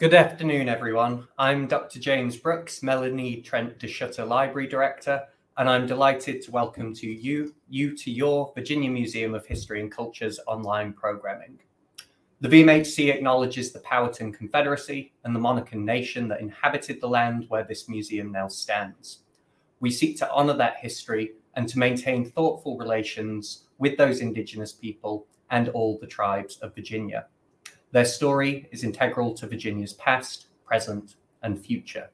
Good afternoon, everyone. I'm Dr. James Brooks, Melanie Trent de Schutter Library Director, and I'm delighted to welcome to you, you to your Virginia Museum of History and Culture's online programming. The VMHC acknowledges the Powhatan Confederacy and the Monacan nation that inhabited the land where this museum now stands. We seek to honour that history and to maintain thoughtful relations with those Indigenous people and all the tribes of Virginia. Their story is integral to Virginia's past, present, and future.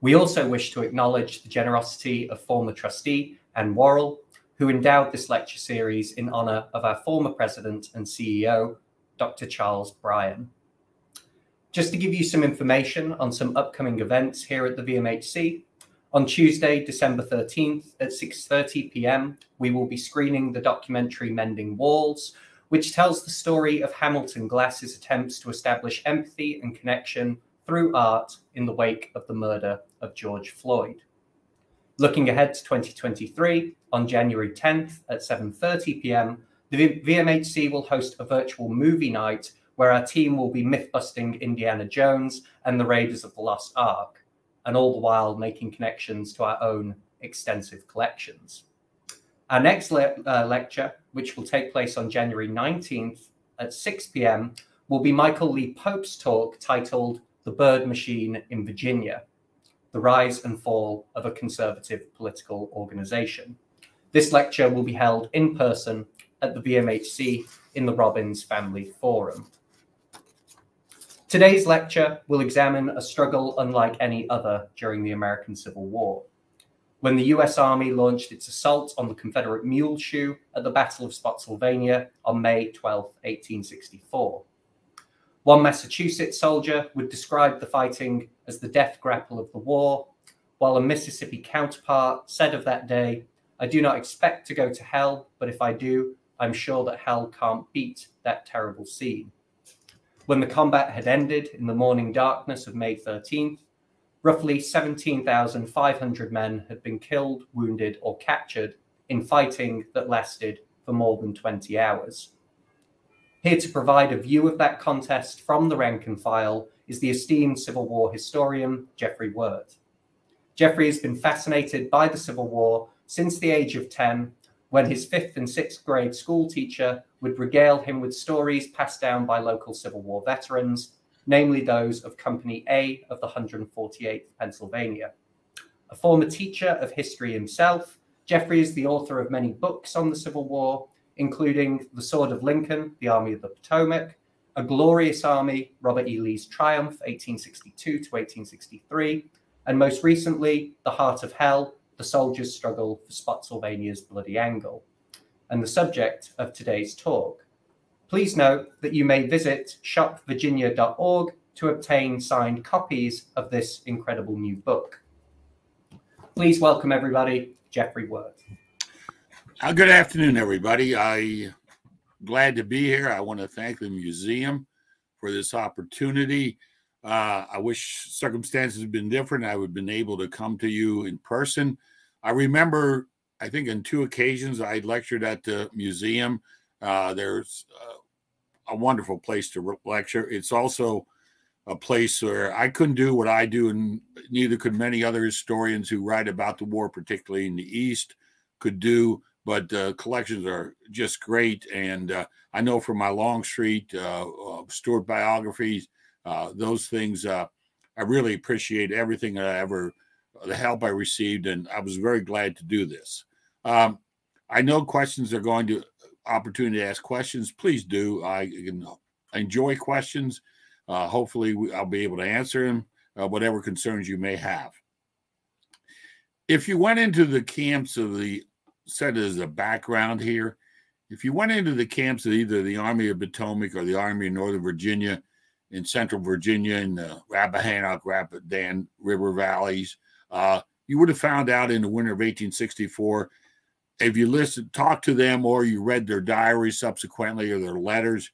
We also wish to acknowledge the generosity of former trustee Anne Worrell, who endowed this lecture series in honour of our former president and CEO, Dr. Charles Bryan. Just to give you some information on some upcoming events here at the VMHC, on Tuesday, December 13th at 6:30 p.m., we will be screening the documentary Mending Walls, which tells the story of Hamilton Glass's attempts to establish empathy and connection through art in the wake of the murder of George Floyd. Looking ahead to 2023, on January 10th at 7:30 p.m., the VMHC will host a virtual movie night where our team will be myth-busting Indiana Jones and the Raiders of the Lost Ark and all the while making connections to our own extensive collections. Our next le- uh, lecture, which will take place on January 19th at 6 p.m., will be Michael Lee Pope's talk titled The Byrd Machine in Virginia The Rise and Fall of a Conservative Political Organization. This lecture will be held in person at the VMHC in the Robins Family Forum. Today's lecture will examine a struggle unlike any other during the American Civil War. When the US Army launched its assault on the Confederate mule shoe at the Battle of Spotsylvania on May 12, 1864. One Massachusetts soldier would describe the fighting as the death grapple of the war, while a Mississippi counterpart said of that day, I do not expect to go to hell, but if I do, I'm sure that hell can't beat that terrible scene. When the combat had ended in the morning darkness of May 13th, roughly 17,500 men had been killed, wounded, or captured in fighting that lasted for more than 20 hours. Here to provide a view of that contest from the rank and file is the esteemed Civil War historian, Jeffry Wert. Jeffry has been fascinated by the Civil War since the age of 10 when his fifth and sixth grade school teacher would regale him with stories passed down by local Civil War veterans, namely those of Company A of the 148th Pennsylvania. A former teacher of history himself, Jeffry is the author of many books on the Civil War, including The Sword of Lincoln, The Army of the Potomac, A Glorious Army, Robert E. Lee's Triumph, 1862 to 1863, and most recently, The Heart of Hell, the soldiers' struggle for Spotsylvania's bloody angle, and the subject of today's talk. Please note that you may visit shopvirginia.org to obtain signed copies of this incredible new book. Please welcome everybody, Jeffry Wert. Uh, good afternoon, everybody. I'm glad to be here. I want to thank the museum for this opportunity. Uh, I wish circumstances had been different. I would have been able to come to you in person. I remember, I think, on two occasions I lectured at the museum. Uh, there's uh, a wonderful place to lecture. It's also a place where I couldn't do what I do, and neither could many other historians who write about the war, particularly in the East, could do. But uh, collections are just great, and uh, I know from my Longstreet, uh, uh Stuart biographies, uh, those things uh, I really appreciate everything that I ever the help I received, and I was very glad to do this. Um, I know questions are going to opportunity to ask questions. Please do. I enjoy questions. Uh, hopefully, I'll be able to answer them, uh, whatever concerns you may have. If you went into the camps of the set as a background here, if you went into the camps of either the Army of Potomac or the Army of Northern Virginia, in central Virginia in the Rappahannock, Rapidan River valleys. Uh, you would have found out in the winter of 1864 if you listened, talked to them, or you read their diaries subsequently or their letters.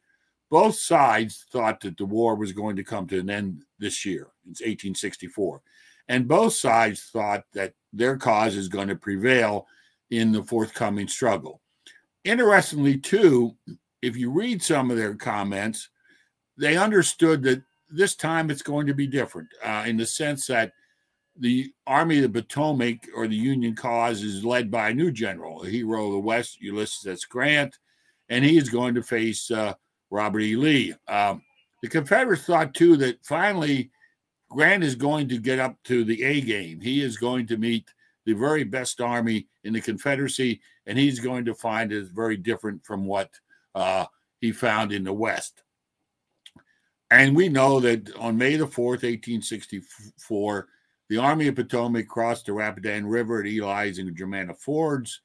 Both sides thought that the war was going to come to an end this year. It's 1864. And both sides thought that their cause is going to prevail in the forthcoming struggle. Interestingly, too, if you read some of their comments, they understood that this time it's going to be different uh, in the sense that the Army of the Potomac or the Union cause is led by a new general, a hero of the West, Ulysses S. Grant, and he is going to face uh, Robert E. Lee. Um, the Confederates thought too that finally Grant is going to get up to the A game. He is going to meet the very best army in the Confederacy, and he's going to find it very different from what uh, he found in the West. And we know that on May the 4th, 1864, the Army of Potomac crossed the Rapidan River at Ely's and Germanna Fords.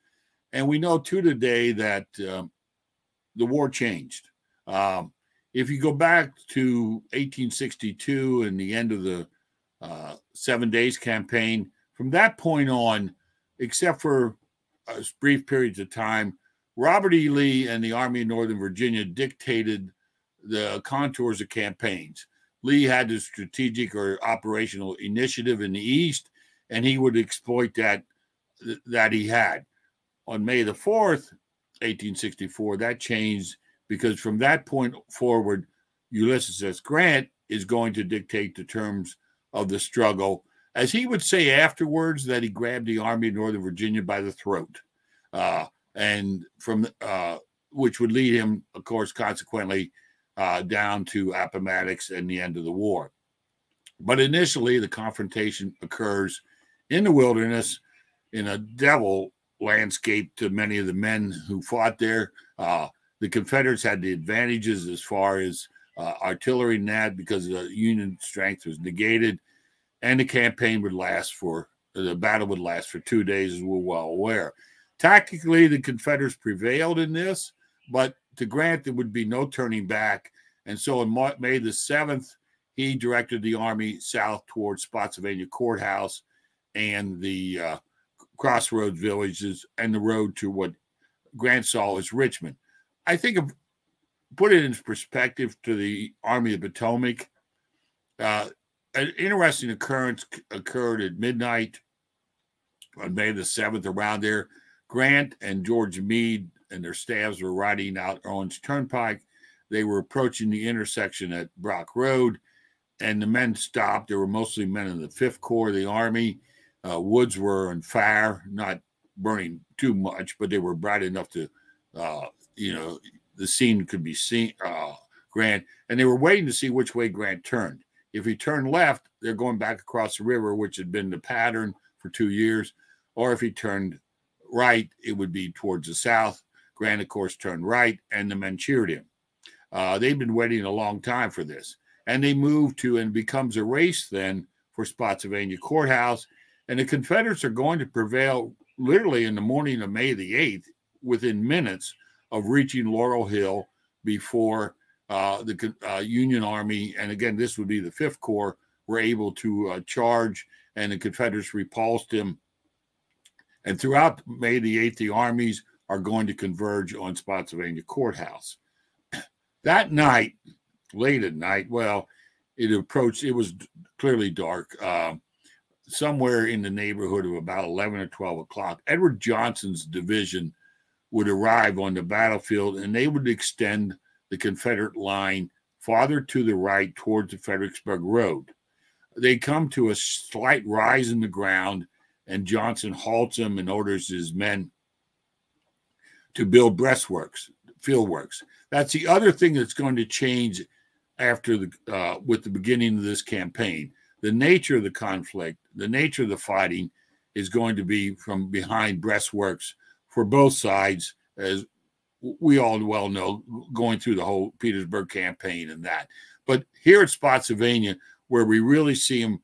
And we know to today that um, the war changed. Um, if you go back to 1862 and the end of the uh, Seven Days campaign, from that point on, except for uh, brief periods of time, Robert E. Lee and the Army of Northern Virginia dictated the contours of campaigns. Lee had the strategic or operational initiative in the East, and he would exploit that that he had. On May the 4th, 1864, that changed because from that point forward, Ulysses S. Grant is going to dictate the terms of the struggle. As he would say afterwards, that he grabbed the Army of Northern Virginia by the throat, uh, and from uh, which would lead him, of course, consequently uh, down to Appomattox and the end of the war. But initially, the confrontation occurs in the wilderness in a devil landscape to many of the men who fought there. Uh, the Confederates had the advantages as far as uh, artillery and that because the Union strength was negated, and the campaign would last for the battle would last for two days, as we're well aware. Tactically, the Confederates prevailed in this, but to Grant there would be no turning back, and so on May the seventh, he directed the army south towards Spotsylvania Courthouse and the uh, crossroads villages and the road to what Grant saw as Richmond. I think of put it in perspective to the Army of Potomac. Uh, an interesting occurrence occurred at midnight on May the 7th around there. Grant and George Meade and their staffs were riding out Owens Turnpike. They were approaching the intersection at Brock Road, and the men stopped. There were mostly men in the Fifth Corps of the Army. Uh, woods were on fire, not burning too much, but they were bright enough to uh, you know, the scene could be seen. Uh, Grant, and they were waiting to see which way Grant turned. If he turned left, they're going back across the river, which had been the pattern for two years. Or if he turned right, it would be towards the south. Grant, of course, turned right, and the him. Uh, they've been waiting a long time for this. And they moved to, and becomes a race then for Spotsylvania Courthouse. And the Confederates are going to prevail literally in the morning of May the 8th within minutes of reaching Laurel Hill before uh, the uh, Union Army, and again, this would be the Fifth Corps, were able to uh, charge, and the Confederates repulsed him. And throughout May the 8th, the armies are going to converge on Spotsylvania Courthouse. That night, late at night, well, it approached, it was clearly dark, uh, somewhere in the neighborhood of about 11 or 12 o'clock. Edward Johnson's division would arrive on the battlefield and they would extend the Confederate line farther to the right towards the Fredericksburg Road. They come to a slight rise in the ground, and Johnson halts them and orders his men to build breastworks, fieldworks. That's the other thing that's going to change after the uh, with the beginning of this campaign. The nature of the conflict, the nature of the fighting, is going to be from behind breastworks for both sides, as we all well know, going through the whole Petersburg campaign and that. But here at Spotsylvania, where we really see them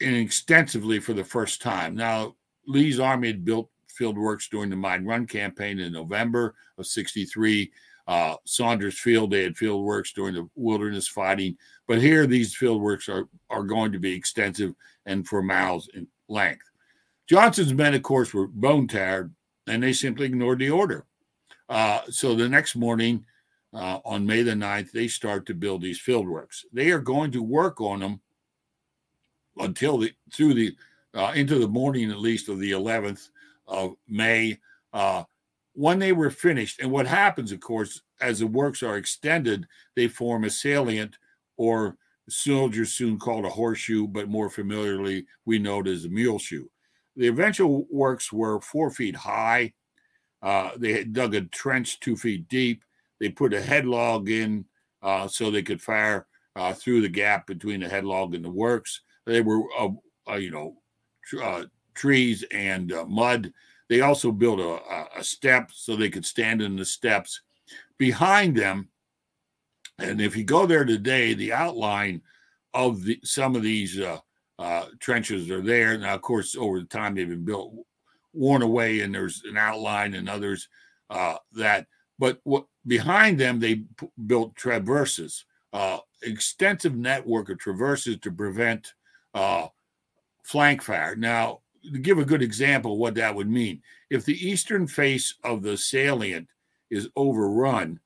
extensively for the first time. Now, Lee's army had built field works during the Mine Run campaign in November of 63. Uh, Saunders Field, they had field works during the wilderness fighting. But here, these field works are, are going to be extensive and for miles in length. Johnson's men, of course, were bone tired and they simply ignored the order. Uh, so the next morning, uh, on May the 9th, they start to build these field works. They are going to work on them until the through the uh, into the morning at least of the 11th of May. Uh, when they were finished, and what happens, of course, as the works are extended, they form a salient or soldiers soon called a horseshoe, but more familiarly, we know it as a mule shoe. The eventual works were four feet high. Uh, they dug a trench two feet deep. They put a headlog in uh, so they could fire uh, through the gap between the headlog and the works. They were, uh, uh, you know, uh, trees and mud. They also built a, a step so they could stand in the steps. Behind them, and if you go there today, the outline of the some of these uh, uh, trenches are there. Now, of course, over the time they've been built, worn away, and there's an outline and others uh, that. But what behind them, they built traverses, uh, extensive network of traverses to prevent uh, flank fire. Now, to give a good example what that would mean, if the eastern face of the salient is overrun,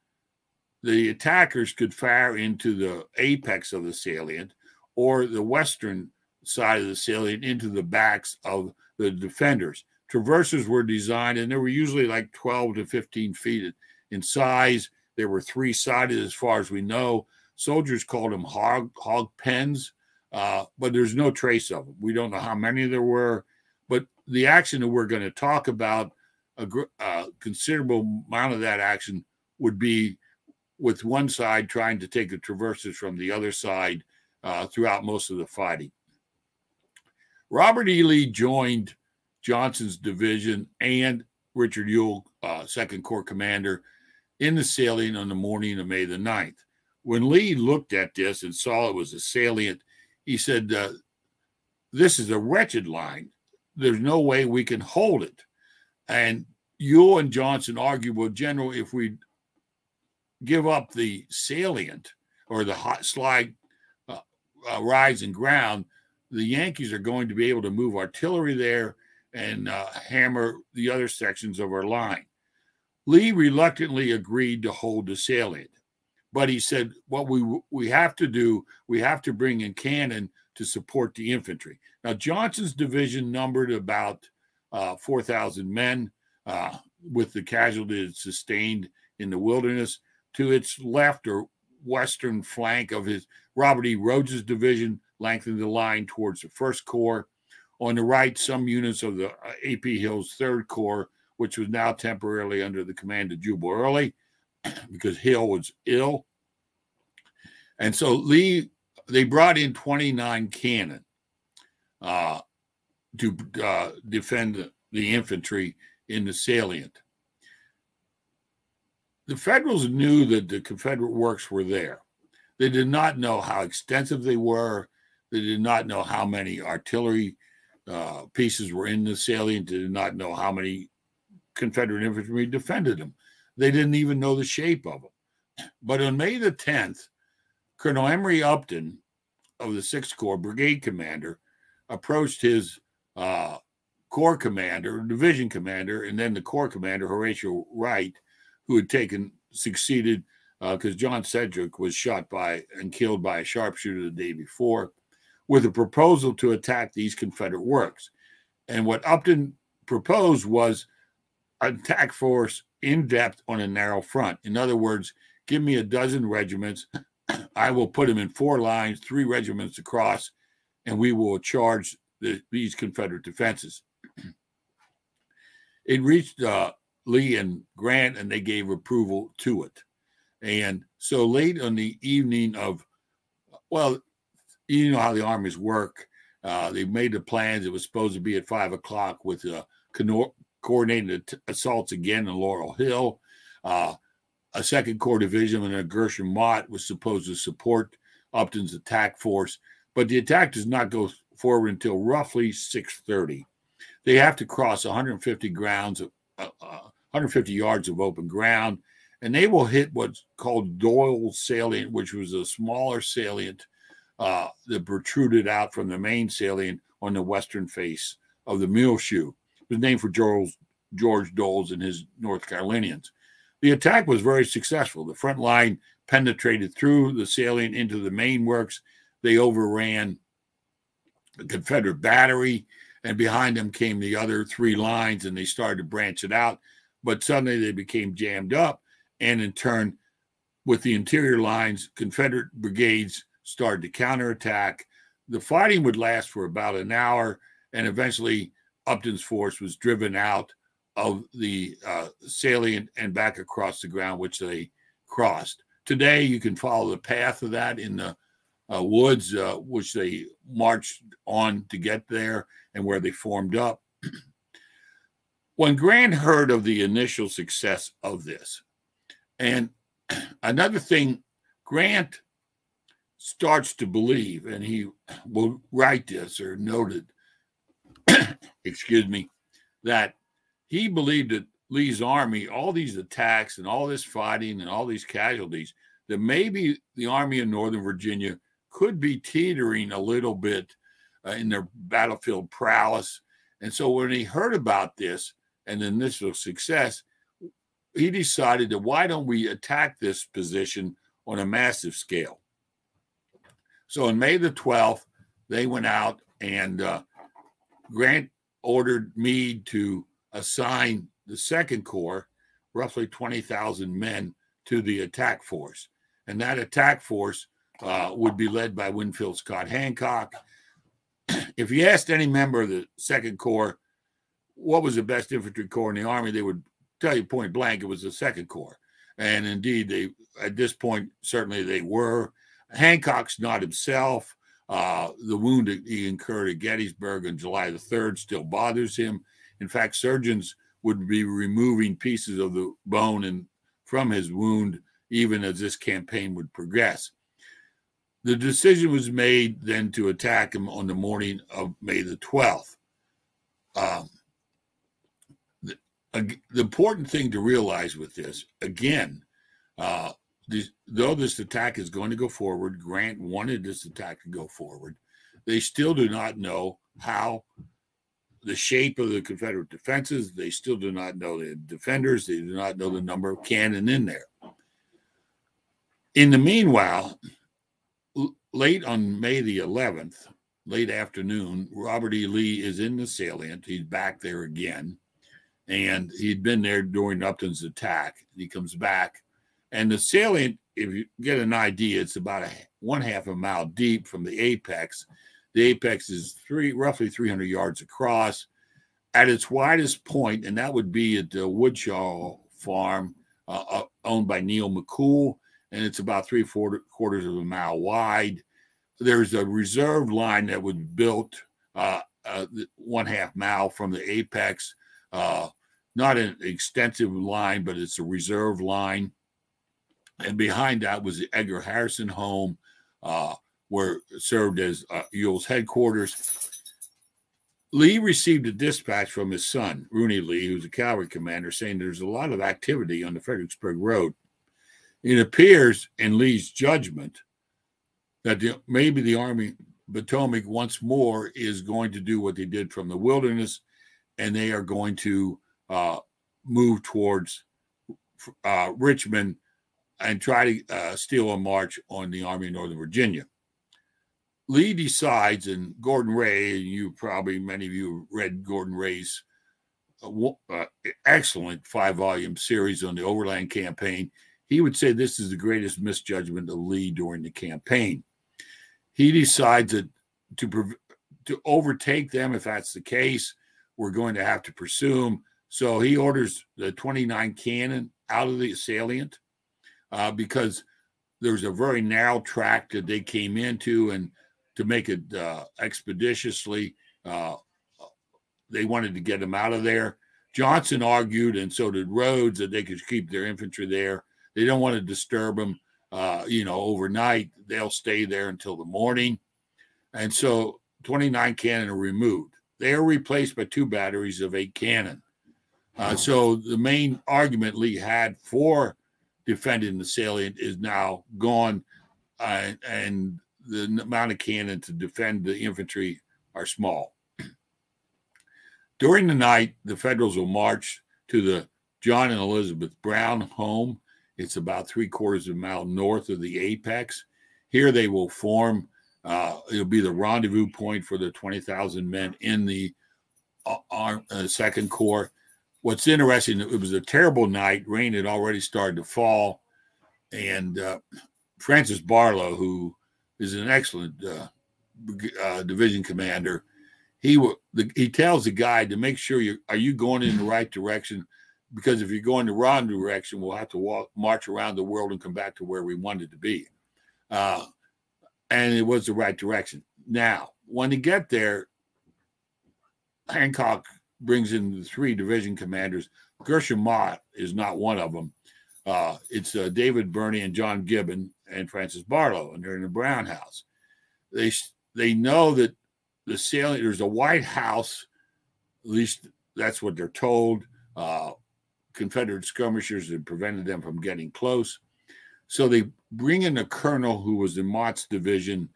the attackers could fire into the apex of the salient or the western side of the salient into the backs of the defenders. Traverses were designed, and they were usually like 12 to 15 feet in size. They were three sided, as far as we know. Soldiers called them hog, hog pens, uh, but there's no trace of them. We don't know how many there were, the action that we're going to talk about, a, a considerable amount of that action would be with one side trying to take the traverses from the other side uh, throughout most of the fighting. Robert E. Lee joined Johnson's division and Richard Ewell, uh, Second Corps commander, in the salient on the morning of May the 9th. When Lee looked at this and saw it was a salient, he said, uh, This is a wretched line. There's no way we can hold it. And Ewell and Johnson argue, well, General, if we give up the salient or the hot slide uh, uh, rise and ground, the Yankees are going to be able to move artillery there and uh, hammer the other sections of our line. Lee reluctantly agreed to hold the salient, but he said, "What we we have to do, we have to bring in cannon to support the infantry." Now, Johnson's division numbered about uh, 4,000 men, uh, with the casualties sustained in the wilderness to its left or western flank of his Robert E. Rodes's division, lengthened the line towards the First Corps. On the right, some units of the uh, A.P. Hill's Third Corps, which was now temporarily under the command of Jubal Early, because Hill was ill. And so Lee, they brought in 29 cannon uh, to uh, defend the infantry in the salient the Federals knew that the Confederate works were there. They did not know how extensive they were. They did not know how many artillery uh, pieces were in the salient. They did not know how many Confederate infantry defended them. They didn't even know the shape of them. But on May the 10th, Colonel Emory Upton of the Sixth Corps, brigade commander, approached his uh, corps commander, division commander, and then the corps commander, Horatio Wright, who had taken succeeded because uh, John Sedgwick was shot by and killed by a sharpshooter the day before, with a proposal to attack these Confederate works. And what Upton proposed was an attack force in depth on a narrow front. In other words, give me a dozen regiments. I will put them in four lines, three regiments across, and we will charge the, these Confederate defenses. it reached uh, Lee and Grant, and they gave approval to it. And so late on the evening of, well, you know how the armies work. Uh, they made the plans. It was supposed to be at five o'clock with uh, coordinated assaults again in Laurel Hill. Uh, a second corps division under Gershom Mott was supposed to support Upton's attack force, but the attack does not go forward until roughly 6:30. They have to cross 150 grounds of, uh, uh 150 yards of open ground, and they will hit what's called Doles salient, which was a smaller salient uh, that protruded out from the main salient on the western face of the mule shoe. It was named for George, George Doles and his North Carolinians. The attack was very successful. The front line penetrated through the salient into the main works. They overran the Confederate battery, and behind them came the other three lines, and they started to branch it out but suddenly they became jammed up. And in turn, with the interior lines, Confederate brigades started to counterattack. The fighting would last for about an hour, and eventually Upton's force was driven out of the uh, salient and back across the ground, which they crossed. Today, you can follow the path of that in the uh, woods, uh, which they marched on to get there and where they formed up. when Grant heard of the initial success of this, and another thing, Grant starts to believe, and he will write this or noted, excuse me, that he believed that Lee's army, all these attacks and all this fighting and all these casualties, that maybe the Army of Northern Virginia could be teetering a little bit uh, in their battlefield prowess. And so when he heard about this and the initial success, he decided that why don't we attack this position on a massive scale? So on May the 12th, they went out and uh, Grant ordered Meade to assign the Second Corps, roughly 20,000 men, to the attack force. And that attack force uh, would be led by Winfield Scott Hancock. if you asked any member of the Second Corps what was the best infantry corps in the Army, they would tell you point blank it was the Second Corps. And indeed, they at this point certainly they were. Hancock's not himself. Uh, the wound he incurred at Gettysburg on July the 3rd still bothers him. In fact, surgeons would be removing pieces of the bone and from his wound even as this campaign would progress. The decision was made then to attack him on the morning of May the 12th. Um, the, the, important thing to realize with this, again, uh, this, though this attack is going to go forward, Grant wanted this attack to go forward. They still do not know how the shape of the Confederate defenses. They still do not know the defenders. They do not know the number of cannon in there. In the meanwhile, late on May the 11th, late afternoon, Robert E. Lee is in the salient. He's back there again. And he'd been there during Upton's attack. He comes back. And the salient, if you get an idea, it's about a one half a mile deep from the apex. The apex is three roughly 300 yards across. At its widest point, and that would be at the Woodshaw farm uh, uh owned by Neil McCoull and it's about three four quarters of a mile wide. There's a reserve line that was built uh, uh, one half mile from the apex. Uh, not an extensive line, but it's a reserve line. And behind that was the Edgar Harrison home, uh, where served as uh, Ewell's headquarters. Lee received a dispatch from his son, Rooney Lee, who's a cavalry commander, saying there's a lot of activity on the Fredericksburg Road. It appears in Lee's judgment that the, maybe the Army Potomac once more is going to do what they did from the wilderness, and they are going to uh, move towards uh, Richmond and try to uh, steal a march on the Army of Northern Virginia. Lee decides, and Gordon Rhea, and you probably many of you read Gordon Rhea's uh, uh, excellent five volume series on the Overland Campaign he would say this is the greatest misjudgment of Lee during the campaign. He decides that to to overtake them, if that's the case, we're going to have to pursue them. So he orders the 29 cannon out of the salient uh, because there's a very narrow track that they came into, and to make it uh, expeditiously, uh, they wanted to get them out of there. Johnson argued, and so did Rodes, that they could keep their infantry there they don't want to disturb them, uh, you know, overnight. They'll stay there until the morning. And so 29 cannon are removed. They are replaced by two batteries of eight cannon. Uh, so the main argument Lee had for defending the salient is now gone, uh, and the amount of cannon to defend the infantry are small. During the night, the Federals will march to the John and Elizabeth Brown home it's about three quarters of a mile north of the apex. Here they will form, uh, it'll be the rendezvous point for the 20,000 men in the uh, uh, Second Corps. What's interesting, it was a terrible night. Rain had already started to fall. And uh, Francis Barlow, who is an excellent uh, uh, division commander. He will. The, he tells the guy to make sure you are you going in the right direction, because if you're going the wrong direction, we'll have to walk march around the world and come back to where we wanted to be. Uh, and it was the right direction. Now, when you get there, Hancock brings in the three division commanders. Gershom Mott is not one of them. Uh, it's uh, David Birney and John Gibbon and Francis Barlow, and they're in the Brown House. They they know that the salient there's a White House, at least that's what they're told. Uh, Confederate skirmishers had prevented them from getting close, so they bring in a colonel who was in Mott's division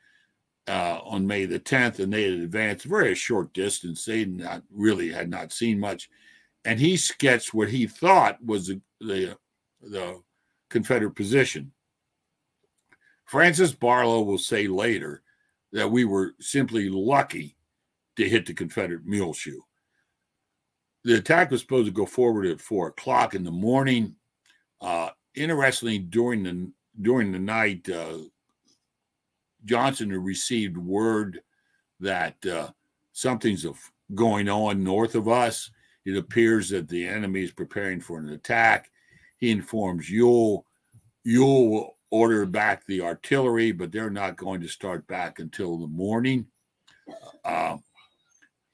uh, on May the 10th, and they had advanced very short distance. They not really had not seen much, and he sketched what he thought was the the, the Confederate position. Francis Barlow will say later that we were simply lucky to hit the Confederate mule shoe. The attack was supposed to go forward at four o'clock in the morning. Uh, interestingly, during the during the night, uh, Johnson received word that uh, something's going on north of us. It appears that the enemy is preparing for an attack. He informs Ewell. Ewell order back the artillery, but they're not going to start back until the morning. Uh,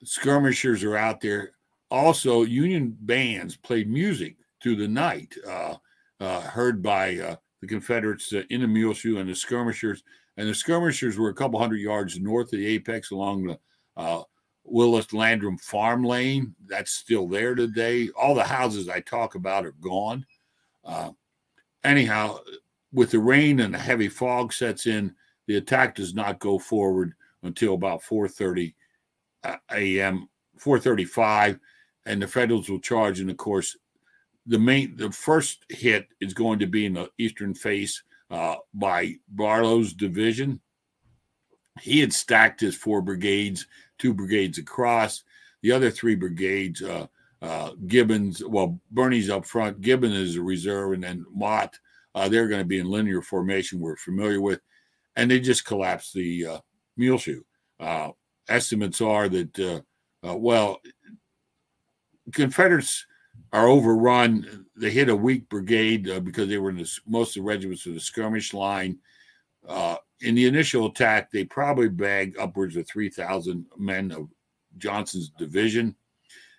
skirmishers are out there. Also, Union bands played music through the night, uh, uh, heard by uh, the Confederates uh, in the Muleshoe and the skirmishers and the skirmishers were a couple hundred yards north of the apex along the Willis Landrum farm lane. That's still there today. All the houses I talk about are gone. Anyhow, with the rain and the heavy fog sets in, the attack does not go forward until about 4:30 uh, a.m. 4:35, and the Federals will charge. And of course, the main the first hit is going to be in the eastern face uh, by Barlow's division. He had stacked his four brigades, two brigades across. The other three brigades, uh, uh, Gibbons, well, Birney's up front, Gibbon is a reserve, and then Mott, uh, they're going to be in linear formation we're familiar with. And they just collapsed the uh, Muleshoe. Uh, estimates are that, well, Confederates are overrun. They hit a weak brigade uh, because they were in the, most of the regiments of the skirmish line. Uh, in the initial attack, they probably bagged upwards of 3,000 men of Johnson's division,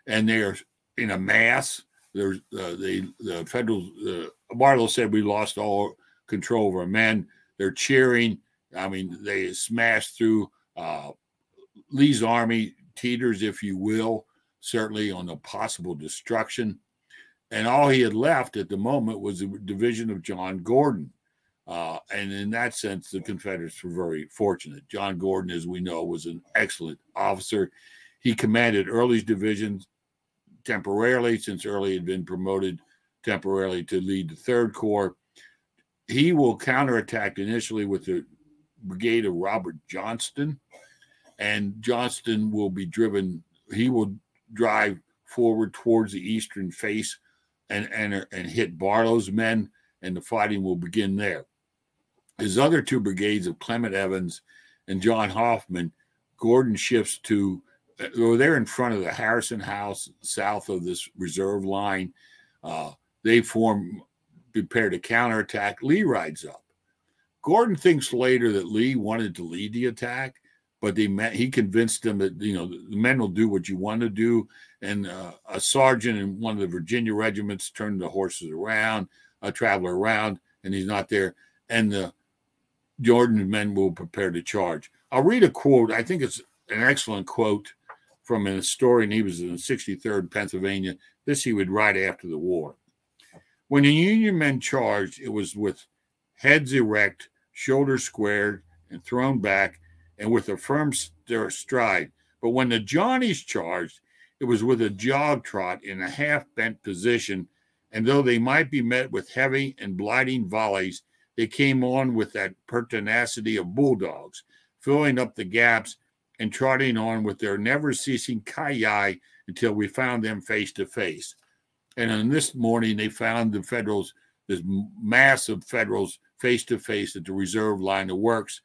and they are in a mass. There's uh, they the federal Uh, Barlow said we lost all control of our men. They're cheering. I mean, they smashed through uh, Lee's army, teeters, if you will, certainly on the possible destruction and all he had left at the moment was the division of John Gordon. Uh, and in that sense, the Confederates were very fortunate. John Gordon, as we know, was an excellent officer. He commanded Early's division temporarily, since Early had been promoted temporarily to lead the Third Corps. He will counterattack initially with the brigade of Robert Johnston, and Johnston will be driven, he will drive forward towards the eastern face and and and hit Barlow's men, and the fighting will begin there. His other two brigades of Clement Evans and John Hoffman, Gordon shifts to well, they're in front of the Harrison House, south of this reserve line. Uh, they form, prepare to counterattack. Lee rides up. Gordon thinks later that Lee wanted to lead the attack, but they met, he convinced them that you know the men will do what you want to do. And uh, a sergeant in one of the Virginia regiments turned the horses around, a traveler around, and he's not there. And the Jordan men will prepare to charge. I'll read a quote. I think it's an excellent quote from a historian. He was in the 63rd Pennsylvania. This he would write after the war. When the Union men charged, it was with heads erect, shoulders squared, and thrown back and with a firm stride. But when the Johnnies charged, it was with a jog trot in a half bent position, and though they might be met with heavy and blighting volleys, they came on with that pertinacity of bulldogs, filling up the gaps and trotting on with their never ceasing ki until we found them face to face. And on this morning, they found the Federals, this mass of Federals face to face at the reserve line of works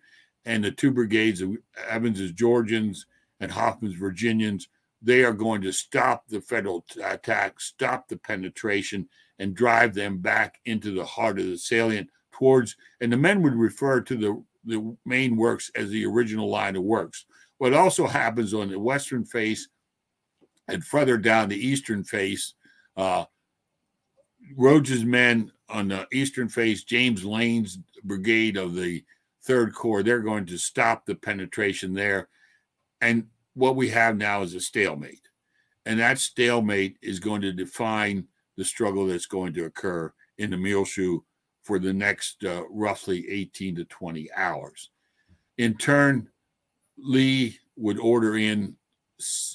and the two brigades of Evans's Georgians and Hoffman's Virginians, they are going to stop the federal attack, stop the penetration, and drive them back into the heart of the salient towards, and the men would refer to the, the main works as the original line of works. What also happens on the western face and further down the eastern face, uh, men on the eastern face, James Lane's brigade of the Third Corps, they're going to stop the penetration there. And what we have now is a stalemate. And that stalemate is going to define the struggle that's going to occur in the Muleshoe for the next uh, roughly 18 to 20 hours. In turn, Lee would order in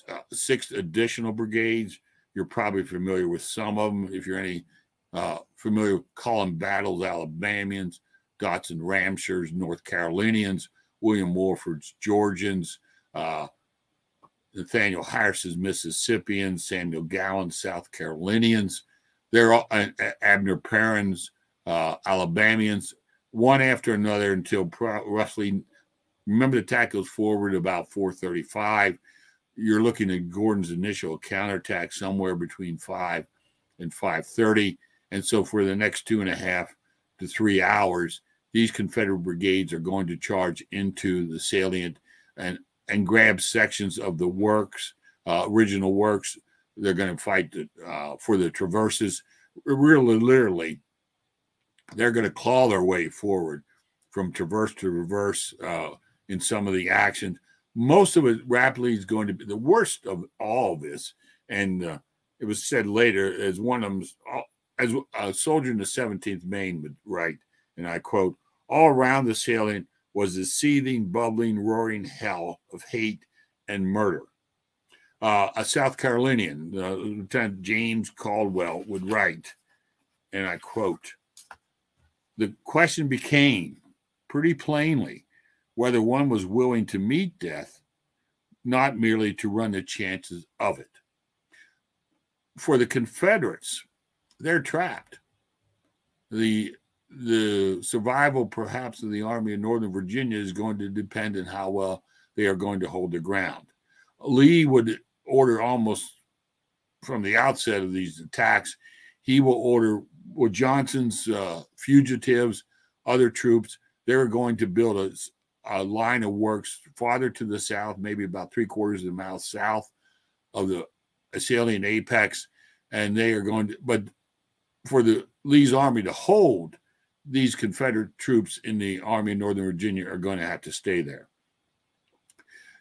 uh, six additional brigades. You're probably familiar with some of them if you're any uh, familiar with Cullen Battle's Alabamians, Dodson Ramseur's North Carolinians, William Wofford's Georgians, uh, Nathaniel Harris's Mississippians, Samuel McGowan's South Carolinians. They're all uh, Abner Perrin's uh, Alabamians, one after another until pro- roughly. Remember, the attack goes forward about 435. You're looking at Gordon's initial counterattack somewhere between 5 and 530. And so, for the next two and a half to three hours, these Confederate brigades are going to charge into the salient and and grab sections of the works, uh, original works. They're going to fight the, uh, for the traverses. Really, literally, they're going to claw their way forward from traverse to reverse uh, in some of the actions. Most of it rapidly is going to be the worst of all this. And uh, it was said later, as one of them, as a soldier in the 17th Maine would write, and I quote, all around the salient was a seething, bubbling, roaring hell of hate and murder. Uh, a South Carolinian, uh, Lieutenant James Caldwell, would write, and I quote, the question became pretty plainly whether one was willing to meet death, not merely to run the chances of it. For the Confederates, they're trapped. The the survival perhaps of the Army of Northern Virginia is going to depend on how well they are going to hold their ground. Lee would order almost from the outset of these attacks, he will order with Johnson's uh, fugitives, other troops, they're going to build a, a line of works farther to the south, maybe about three quarters of a mile south of the salient apex, and they are going to. But for the Lee's army to hold, these Confederate troops in the Army of Northern Virginia are going to have to stay there.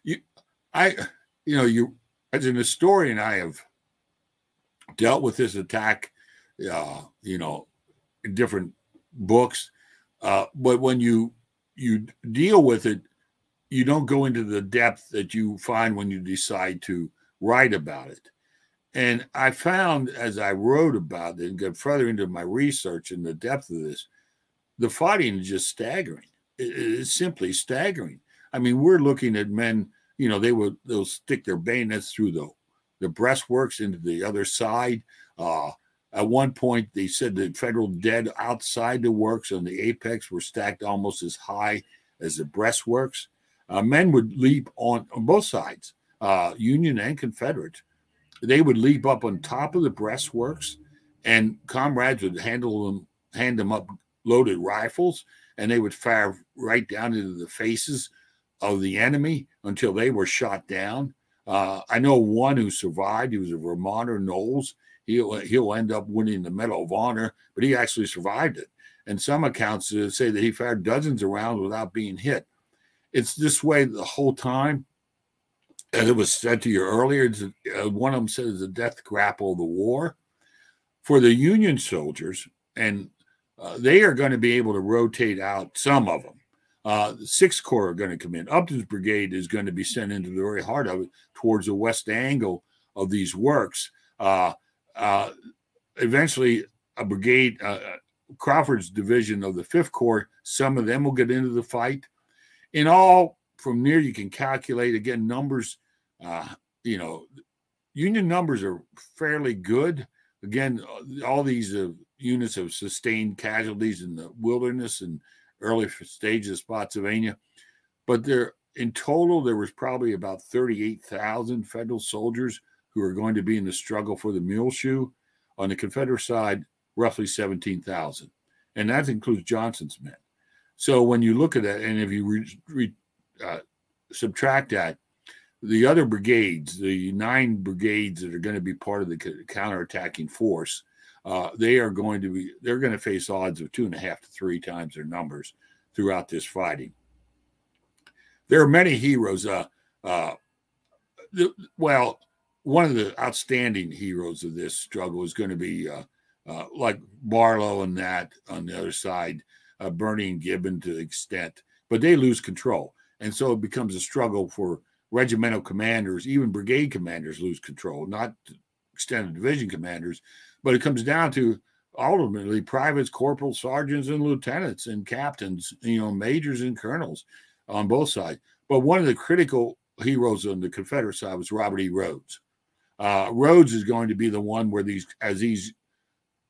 You, I, you know, you as an historian, I have dealt with this attack uh, you know, in different books. Uh, but when you you deal with it, you don't go into the depth that you find when you decide to write about it. And I found as I wrote about it and got further into my research and the depth of this, the fighting is just staggering. It's simply staggering. I mean, we're looking at men, you know, they will they'll stick their bayonets through the the breastworks into the other side. Uh, at one point, they said the federal dead outside the works on the apex were stacked almost as high as the breastworks. Uh, men would leap on, on both sides, uh, Union and Confederate. They would leap up on top of the breastworks, and comrades would handle them, hand them up loaded rifles, and they would fire right down into the faces of the enemy until they were shot down. Uh, I know one who survived. He was a Vermonter, Knowles he'll he'll end up winning the Medal of Honor, but he actually survived it. And some accounts uh, say that he fired dozens of rounds without being hit. It's this way the whole time. As it was said to you earlier, uh, one of them says the death grapple of the war. For the Union soldiers, and uh, they are going to be able to rotate out some of them. Uh, the Sixth Corps are going to come in. Upton's brigade is going to be sent into the very heart of it, towards the west angle of these works. Uh, uh, eventually a brigade, uh, Crawford's division of the Fifth Corps, some of them will get into the fight. In all, from near you can calculate again numbers. Uh, you know, Union numbers are fairly good. Again, all these uh, units have sustained casualties in the wilderness and early stages of Spotsylvania. but there in total there was probably about 38,000 federal soldiers who are going to be in the struggle for the mule shoe. On the Confederate side, roughly 17,000, and that includes Johnson's men. So when you look at that, and if you re, re, uh, subtract that, the other brigades, the nine brigades that are going to be part of the counterattacking force, uh, they are going to be they're going to face odds of two and a half to three times their numbers throughout this fighting. There are many heroes. Uh, uh, well, one of the outstanding heroes of this struggle is going to be uh, uh, like Barlow and that on the other side, uh, Birney and Gibbon to the extent, but they lose control. And so it becomes a struggle for regimental commanders, even brigade commanders lose control, not extended division commanders, but it comes down to ultimately privates, corporals, sergeants, and lieutenants and captains, you know, majors and colonels on both sides. But one of the critical heroes on the Confederate side was Robert E. Rodes. Uh, Rodes is going to be the one where these, as these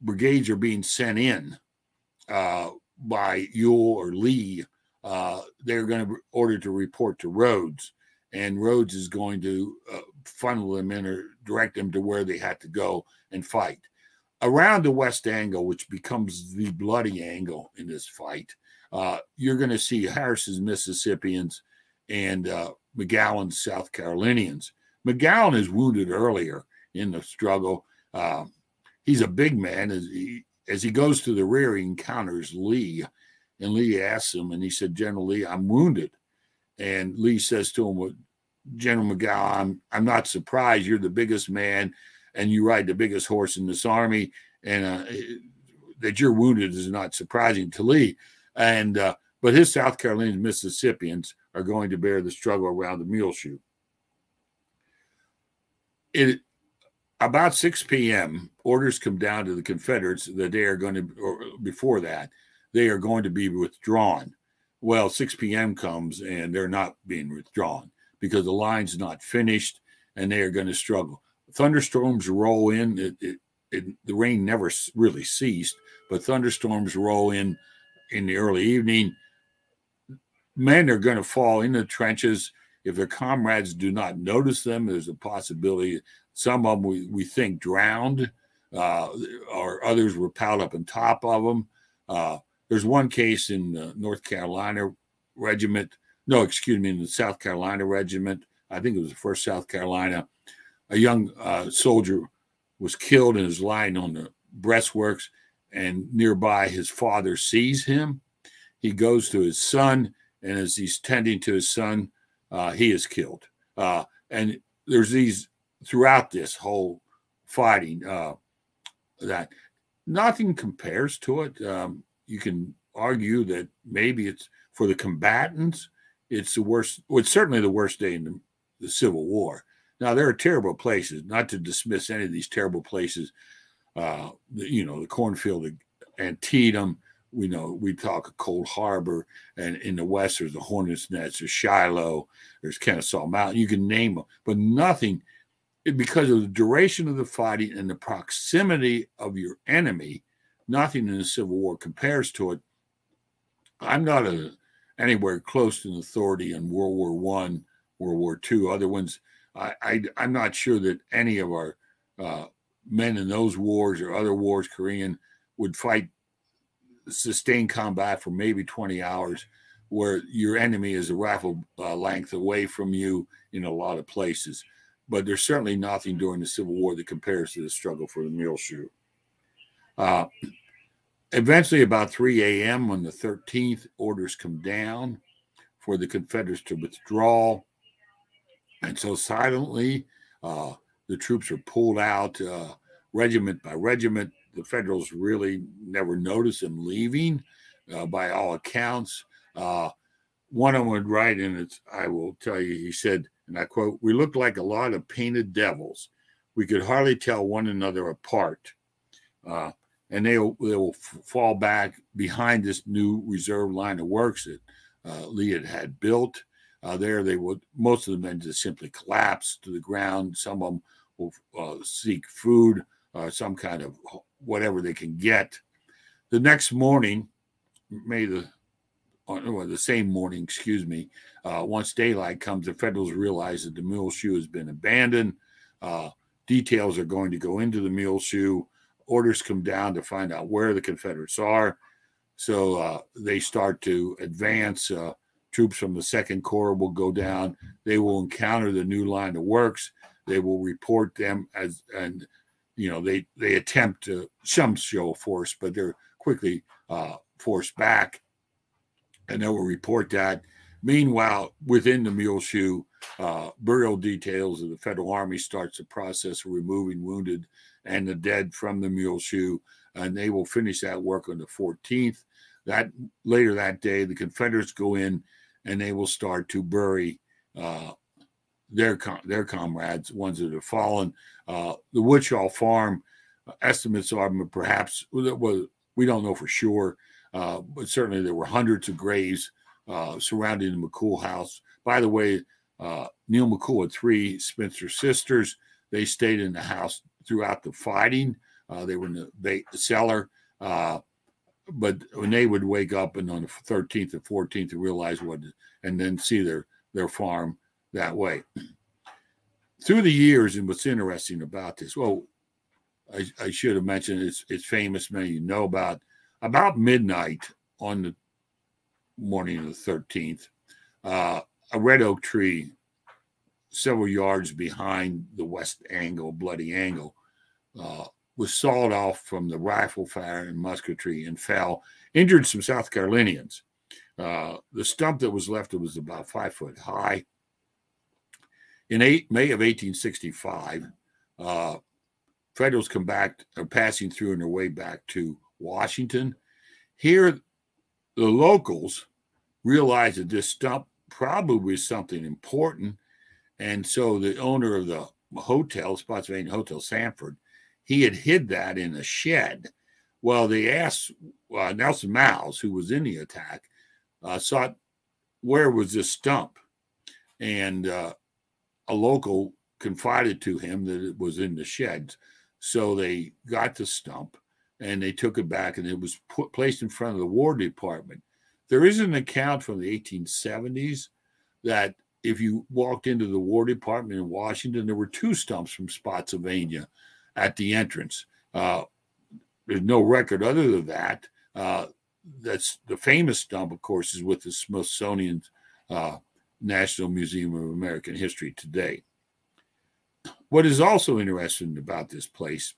brigades are being sent in uh, by Ewell or Lee, uh, they're going to be ordered to report to Rodes, and Rodes is going to uh, funnel them in or direct them to where they had to go and fight. Around the West Angle, which becomes the bloody angle in this fight, uh, you're going to see Harris's Mississippians and uh, McGowan's South Carolinians. McGowan is wounded earlier in the struggle. Uh, he's a big man. As he, as he goes to the rear, he encounters Lee, and Lee asks him, and he said, General Lee, I'm wounded. And Lee says to him, General McGowan, I'm, I'm not surprised. You're the biggest man, and you ride the biggest horse in this army, and uh, that you're wounded is not surprising to Lee. And uh, but his South Carolinian Mississippians are going to bear the struggle around the Muleshoe. It about 6 p.m., orders come down to the Confederates that they are going to, or before that, they are going to be withdrawn. Well, 6 p.m. comes and they're not being withdrawn because the line's not finished and they are going to struggle. Thunderstorms roll in. It, it, it, the rain never really ceased, but thunderstorms roll in in the early evening. Men are going to fall in the trenches. If their comrades do not notice them, there's a possibility some of them we, we think drowned, uh, or others were piled up on top of them. Uh, there's one case in the North Carolina regiment. No, excuse me, in the South Carolina regiment. I think it was the first South Carolina. A young uh, soldier was killed and is lying on the breastworks, and nearby his father sees him. He goes to his son, and as he's tending to his son, uh, he is killed. Uh, and there's these throughout this whole fighting uh, that nothing compares to it. Um, you can argue that maybe it's for the combatants, it's the worst, well, it's certainly the worst day in the, the Civil War. Now, there are terrible places, not to dismiss any of these terrible places, uh, you know, the cornfield Antietam, we know we talk of Cold Harbor, and in the west there's the Hornets Nest, there's Shiloh, there's Kennesaw Mountain. You can name them, but nothing because of the duration of the fighting and the proximity of your enemy, nothing in the Civil War compares to it. I'm not a, anywhere close to an authority in World War One, World War Two. Other ones, I, I am not sure that any of our uh, men in those wars or other wars, Korean, would fight sustained combat for maybe 20 hours, where your enemy is a rifle uh, length away from you in a lot of places but there's certainly nothing during the Civil War that compares to the struggle for the Muleshoe. Uh, eventually, about 3 a.m. on the 13th, orders come down for the Confederates to withdraw. And so, silently, uh, the troops are pulled out uh, regiment by regiment. The Federals really never noticed them leaving, uh, by all accounts. Uh, one of them would write, and it's, I will tell you, he said, and I quote, We looked like a lot of painted devils. We could hardly tell one another apart. Uh, and they will, they will fall back behind this new reserve line of works that uh, Lee had, had built. Uh, there, they would most of the men just simply collapse to the ground. Some of them will uh, seek food, uh, some kind of whatever they can get. The next morning, May the or the same morning, excuse me, uh, once daylight comes, the Federals realize that the mule shoe has been abandoned. Uh, details are going to go into the mule shoe. Orders come down to find out where the Confederates are. So uh, they start to advance. Uh, troops from the Second Corps will go down. They will encounter the new line of works. They will report them as, and you know, they they attempt to some show force, but they're quickly uh, forced back, and they will report that. Meanwhile, within the mule shoe, uh, burial details of the Federal Army starts the process of removing wounded and the dead from the mule shoe, and they will finish that work on the 14th. That later that day, the Confederates go in and they will start to bury uh, their com- their comrades, ones that have fallen. Uh, the Woodshaw Farm uh, estimates are perhaps well, we don't know for sure, uh, but certainly there were hundreds of graves uh, surrounding the McCoull house. By the way, uh, Neil McCoull had three Spencer sisters. They stayed in the house throughout the fighting. they were in the, the cellar but when they would wake up and on the 13th or 14th to realize what and then see their their farm that way through the years and what's interesting about this well i, I should have mentioned it's it's famous many you know about about midnight on the morning of the 13th uh, a red oak tree several yards behind the west angle bloody angle uh, was sawed off from the rifle fire and musketry and fell, injured some South Carolinians. Uh, the stump that was left was about five foot high. In eight, May of 1865, uh, Federals come back, are passing through on their way back to Washington. Here, the locals realized that this stump probably was something important. And so the owner of the hotel, Spotsylvania Hotel Sanford, he had hid that in a shed. Well, they asked uh, Nelson Miles, who was in the attack, uh, sought where was this stump, and uh, a local confided to him that it was in the sheds. So they got the stump and they took it back, and it was put, placed in front of the War Department. There is an account from the 1870s that if you walked into the War Department in Washington, there were two stumps from Spotsylvania at the entrance. Uh, there's no record other than that. Uh, that's the famous stump, of course, is with the Smithsonian uh, National Museum of American History today. What is also interesting about this place,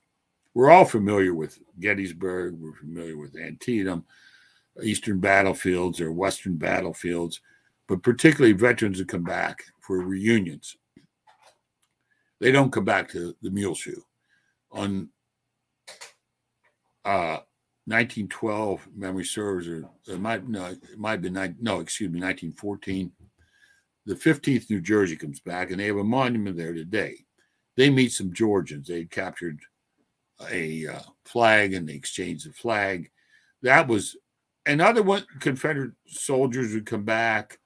we're all familiar with Gettysburg, we're familiar with Antietam, Eastern battlefields or Western battlefields, but particularly veterans who come back for reunions. They don't come back to the mule shoe on uh, 1912 memory serves, or it might no, it might be no, excuse me, 1914. The 15th New Jersey comes back, and they have a monument there today. They meet some Georgians. They captured a uh, flag, and they exchanged the flag. That was another one. Confederate soldiers would come back,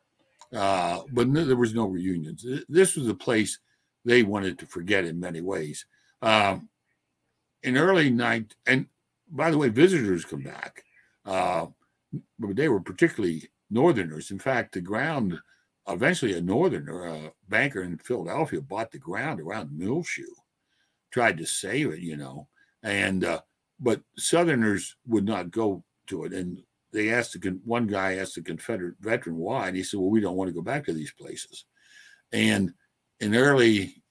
uh, but no, there was no reunions. This was a place they wanted to forget in many ways. Um, in early night, and by the way, visitors come back, uh, but they were particularly Northerners. In fact, the ground eventually a Northerner, a banker in Philadelphia, bought the ground around Shoe, tried to save it, you know, and uh, but Southerners would not go to it, and they asked the one guy asked the Confederate veteran why, and he said, "Well, we don't want to go back to these places," and in early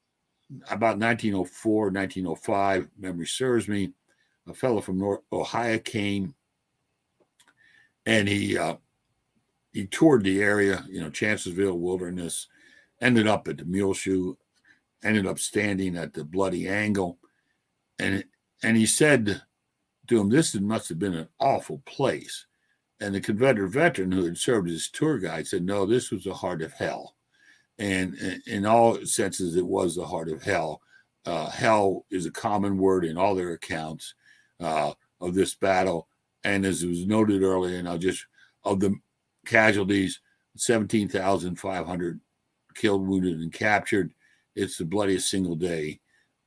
about 1904, 1905, memory serves me, a fellow from North Ohio came and he uh, he toured the area, you know, Chancellorsville Wilderness, ended up at the Muleshoe, ended up standing at the Bloody Angle, and and he said to him, "This must have been an awful place." And the Confederate veteran who had served as tour guide said, "No, this was the heart of hell." and in all senses, it was the heart of hell. Uh, hell is a common word in all their accounts uh, of this battle. And as was noted earlier, and I'll just of the casualties, 17,500 killed, wounded, and captured. It's the bloodiest single day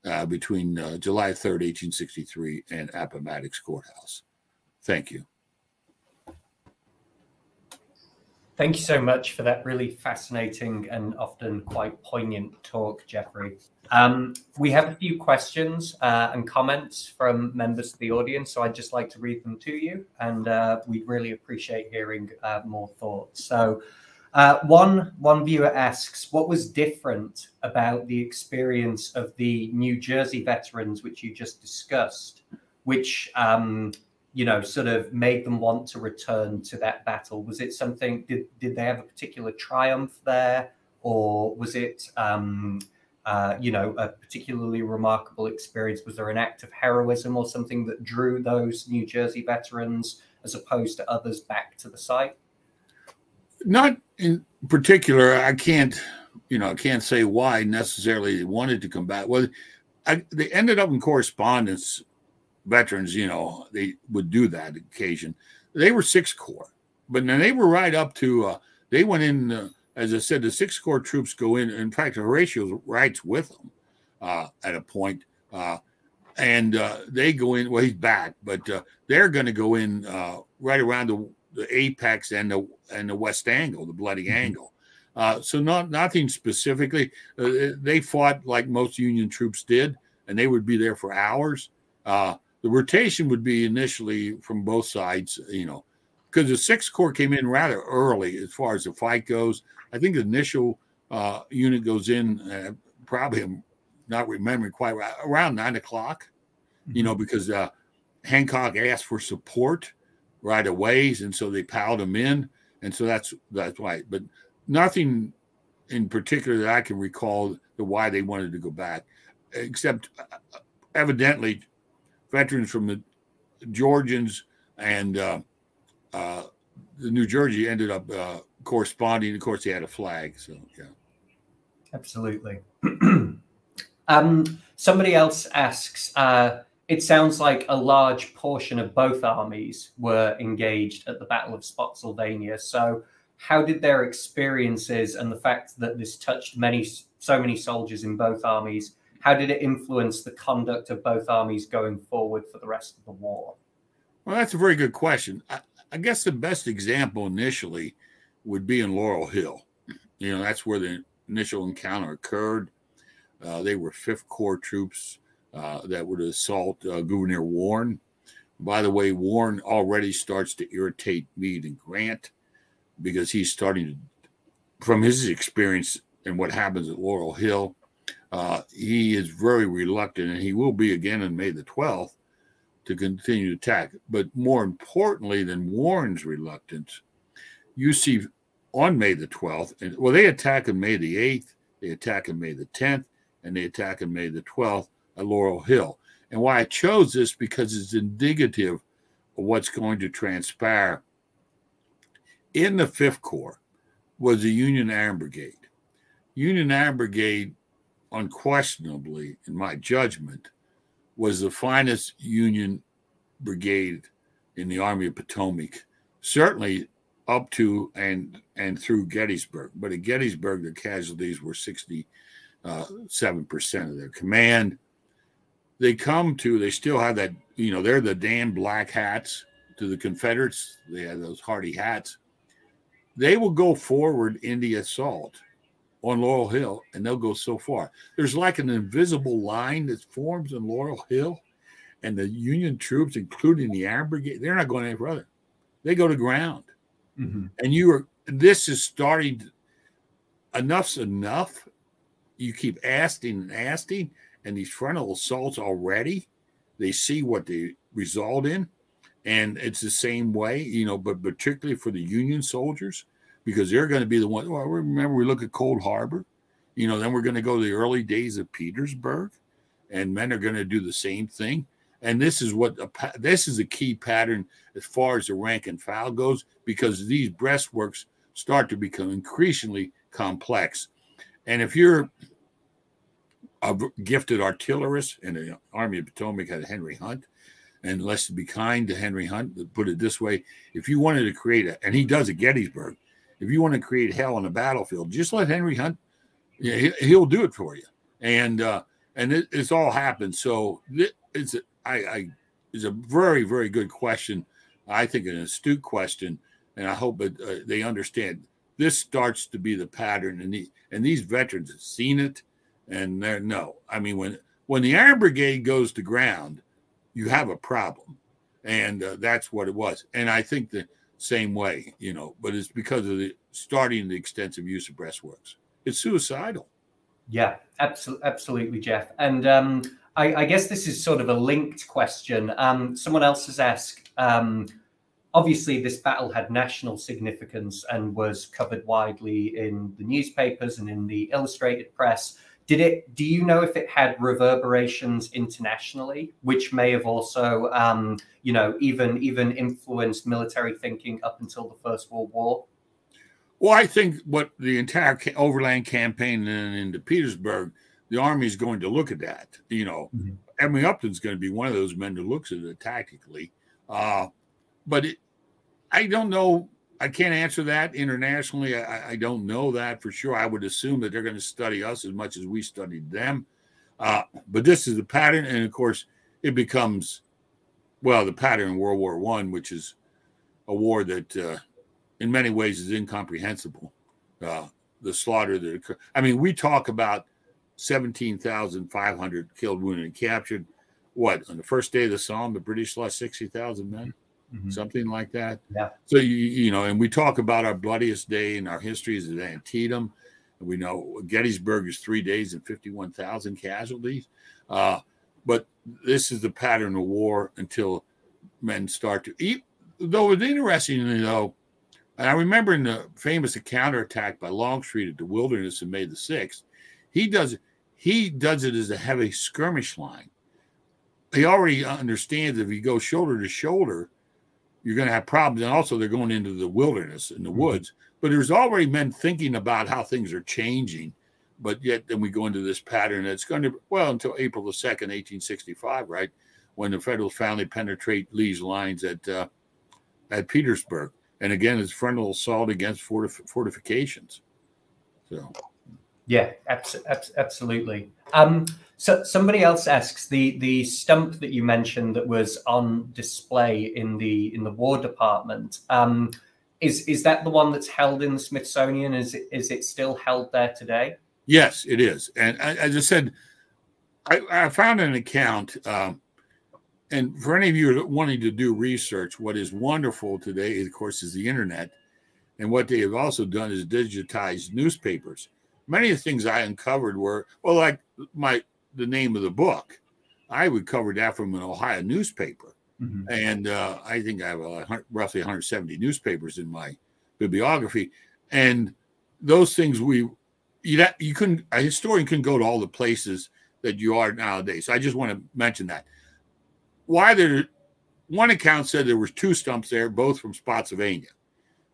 uh, between uh, July 3rd, 1863, and Appomattox Courthouse. Thank you. Thank you so much for that really fascinating and often quite poignant talk, Jeffry. Um, we have a few questions uh, and comments from members of the audience, so I'd just like to read them to you, and uh, we'd really appreciate hearing uh, more thoughts. So, uh, one one viewer asks, "What was different about the experience of the New Jersey veterans, which you just discussed, which um, you know sort of made them want to return to that battle? Was it something? Did did they have a particular triumph there, or was it?" Um, uh, you know, a particularly remarkable experience? Was there an act of heroism or something that drew those New Jersey veterans as opposed to others back to the site? Not in particular. I can't, you know, I can't say why necessarily they wanted to come back. Well, I, they ended up in correspondence. Veterans, you know, they would do that occasion. They were six corps, but then they were right up to. Uh, they went in. Uh, as I said, the six corps troops go in. In fact, Horatio rides with them uh, at a point, uh, and uh, they go in. Well, he's back, but uh, they're going to go in uh, right around the, the, apex and the and the west angle, the bloody mm-hmm. angle. Uh, so not nothing specifically. they fought like most Union troops did, and they would be there for hours. The rotation would be initially from both sides, you know, because the Sixth Corps came in rather early as far as the fight goes. I think the initial uh, unit goes in uh, probably I'm not remembering quite right, around nine o'clock, mm-hmm. you know, because uh, Hancock asked for support right away, and so they piled them in, and so that's that's why. But nothing in particular that I can recall the why they wanted to go back, except uh, evidently veterans from the Georgians and uh, uh, the New Jersey ended up uh, corresponding. Of course, he had a flag. So yeah, absolutely. um, somebody else asks. Uh, it sounds like a large portion of both armies were engaged at the Battle of Spotsylvania. So, how did their experiences and the fact that this touched many, so many soldiers in both armies, how did it influence the conduct of both armies going forward for the rest of the war? Well, that's a very good question. I, I guess the best example initially would be in Laurel Hill. You know, that's where the initial encounter occurred. Uh, they were Fifth Corps troops uh, that would assault uh, Gouverneur Warren. By the way, Warren already starts to irritate Meade and Grant because he's starting to, from his experience and what happens at Laurel Hill, uh, he is very reluctant, and he will be again on May the 12th to continue to attack. But more importantly than Warren's reluctance, you see on May the 12th, and well, they attack on May the 8th, they attack on May the 10th, and they attack on May the 12th at Laurel Hill. And why I chose this because it's indicative of what's going to transpire in the Fifth Corps was the Union Iron Brigade. Union Iron Brigade, unquestionably, in my judgment, was the finest Union brigade in the Army of Potomac, certainly up to and and through Gettysburg. But at Gettysburg, the casualties were 67% uh, of their command. They come to, they still have that, you know, they're the Dan Black hats to the Confederates. They had those Hardee hats. They will go forward in the assault on Laurel Hill, and they'll go so far. There's like an invisible line that forms in Laurel Hill, and the Union troops, including the Iron Brigade, they're not going any further. They go to ground, mm-hmm. and you are. This is starting. Enough's enough. You keep asking and asking, and these frontal assaults already, they see what they result in, and it's the same way, you know. But particularly for the Union soldiers, because they're going to be the one. Well, remember, we look at Cold Harbor, you know, then we're going to go to the early days of Petersburg, and men are going to do the same thing. And this is what a, this is a key pattern as far as the rank and file goes, because these breastworks start to become increasingly complex. And if you're a gifted artillerist, and the Army of Potomac had Henry Hunt, and let's be kind to Henry Hunt, put it this way: if you wanted to create a, and he does at Gettysburg, if you want to create hell on the battlefield, just let Henry Hunt. Yeah, he'll do it for you. And uh, and it, it's all happened. So it's a, I, I it's a very very good question. I think an astute question and I hope it, uh, they understand this starts to be the pattern, and the, and these veterans have seen it, and they're no. I mean, when when the Iron Brigade goes to ground, you have a problem, and uh, that's what it was. And I think the same way, you know, but it's because of the starting the extensive use of breastworks. It's suicidal. Yeah, absolutely, absolutely, Jeff. And um, I, I, guess this is sort of a linked question. Um, someone else has asked. Um, obviously, this battle had national significance and was covered widely in the newspapers and in the illustrated press. Did it? Do you know if it had reverberations internationally, which may have also, um, you know, even even influenced military thinking up until the First World War? Well, I think what the entire overland campaign and into Petersburg, the army is going to look at that. You know, mm-hmm. Emory Upton's going to be one of those men who looks at it tactically. Uh, but it, I don't know I can't answer that internationally. I, I, don't know that for sure. I would assume that they're going to study us as much as we studied them. Uh, but this is the pattern, and of course, it becomes well the pattern in World War One, which is a war that, uh, in many ways, is incomprehensible. Uh, the slaughter that occurred. I mean, we talk about seventeen thousand five hundred killed, wounded, and captured. What on the first day of the Somme, the British lost sixty thousand men mm-hmm. something like that. Yeah. So you you know, and we talk about our bloodiest day in our histories at Antietam. We know Gettysburg is three days and fifty-one thousand casualties. Uh, but this is the pattern of war until men start to eat. Though it's interesting, though, and I remember in the famous counterattack by Longstreet at the Wilderness in May the sixth, he does he does it as a heavy skirmish line. He already understands if you go shoulder to shoulder, you're going to have problems. And also, they're going into the wilderness in the mm-hmm. woods. But there's already men thinking about how things are changing. But yet, then we go into this pattern that's going to, well, until April the 2nd, 1865, right? When the Federals finally penetrate Lee's lines at, uh, at Petersburg. And again, it's frontal assault against fortif- fortifications. So. Yeah, abs- abs- absolutely. Um, so somebody else asks the the stump that you mentioned that was on display in the in the War Department. Um, is is that the one that's held in the Smithsonian? Is it is it still held there today? Yes, it is. And as I said, I, I found an account. Um, and for any of you wanting to do research, what is wonderful today, of course, is the internet. And what they have also done is digitize newspapers many of the things I uncovered were well, like my the name of the book. I would cover that from an Ohio newspaper, mm-hmm. and uh, I think I have uh, roughly 170 newspapers in my bibliography, and those things we you you couldn't a historian couldn't go to all the places that you are nowadays. So I just want to mention that. Why there? One account said there was two stumps there, both from Spotsylvania,